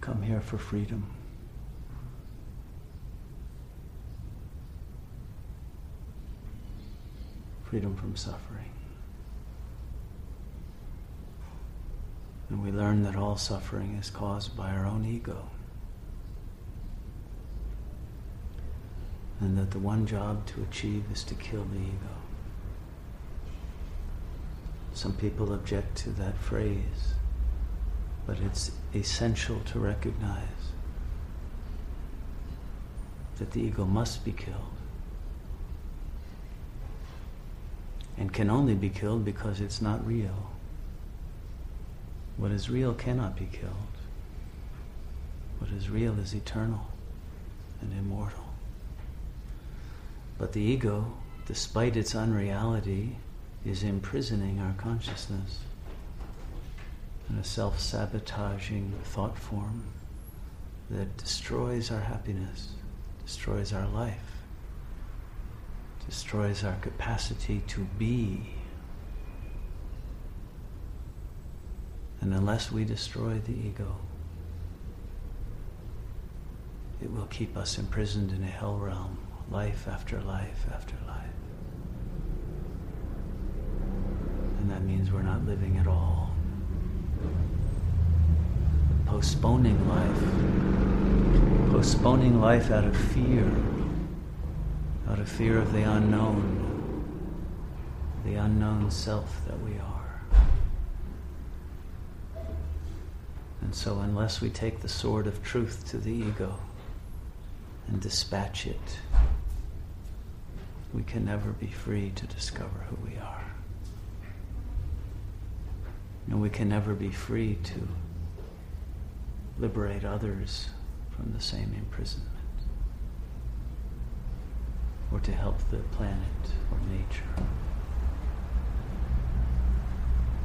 come here for freedom. Freedom from suffering. And we learn that all suffering is caused by our own ego. And that the one job to achieve is to kill the ego. Some people object to that phrase, but it's essential to recognize that the ego must be killed. And can only be killed because it's not real. What is real cannot be killed. What is real is eternal and immortal. But the ego, despite its unreality, is imprisoning our consciousness a self sabotaging thought form that destroys our happiness, destroys our life, destroys our capacity to be And unless we destroy the ego, it will keep us imprisoned in a hell realm, life after life after life. And that means we're not living at all. Postponing life. Postponing life out of fear. Out of fear of the unknown. The unknown self that we are. And so, unless we take the sword of truth to the ego and dispatch it, we can never be free to discover who we are. And we can never be free to liberate others from the same imprisonment or to help the planet or nature.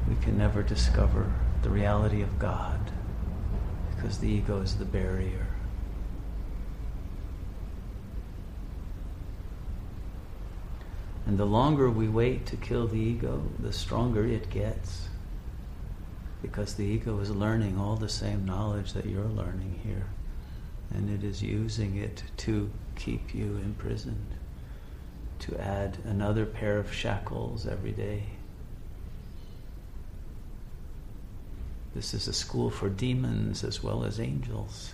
We can never discover the reality of God because the ego is the barrier. And the longer we wait to kill the ego, the stronger it gets. Because the ego is learning all the same knowledge that you're learning here. And it is using it to keep you imprisoned, to add another pair of shackles every day. This is a school for demons as well as angels.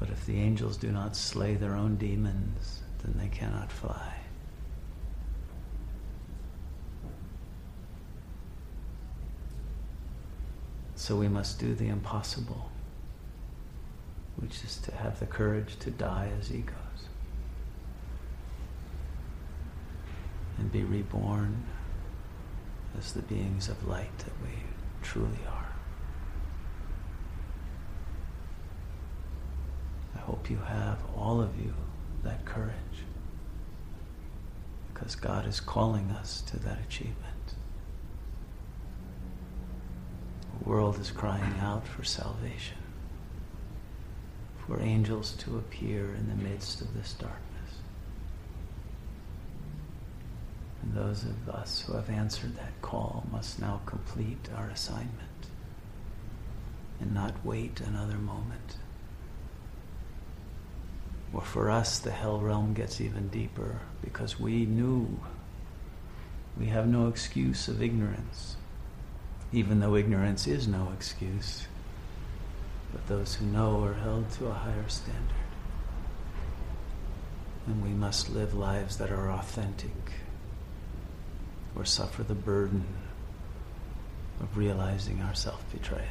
But if the angels do not slay their own demons, then they cannot fly. So we must do the impossible, which is to have the courage to die as egos and be reborn as the beings of light that we truly are. I hope you have, all of you, that courage because God is calling us to that achievement. The world is crying out for salvation, for angels to appear in the midst of this darkness. And those of us who have answered that call must now complete our assignment and not wait another moment. Or for us, the hell realm gets even deeper because we knew we have no excuse of ignorance, even though ignorance is no excuse. But those who know are held to a higher standard. And we must live lives that are authentic or suffer the burden of realizing our self betrayal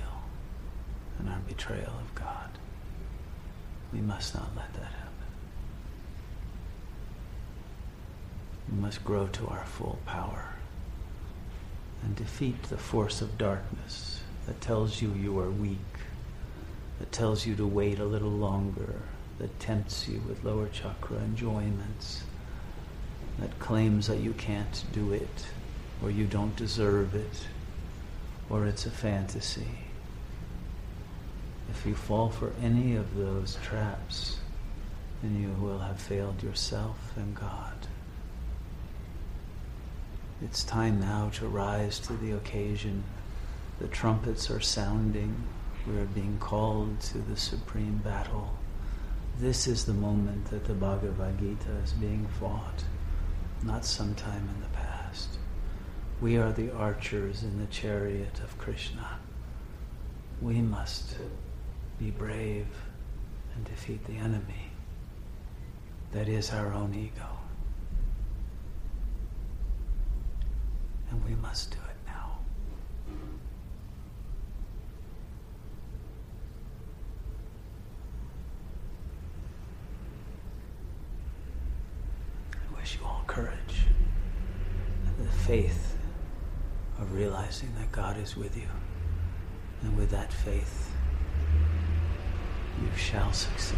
and our betrayal of God. We must not let that happen. We must grow to our full power and defeat the force of darkness that tells you you are weak, that tells you to wait a little longer, that tempts you with lower chakra enjoyments, that claims that you can't do it or you don't deserve it, or it's a fantasy. If you fall for any of those traps, then you will have failed yourself and God. It's time now to rise to the occasion The trumpets are sounding. We are being called to the supreme battle. This is the moment that the Bhagavad Gita is being fought, not sometime in the past. We are the archers in the chariot of Krishna. We must be brave and defeat the enemy. That is our own ego. And we must do it. Now. I wish you all courage and the faith of realizing that God is with you. And with that faith, you shall succeed.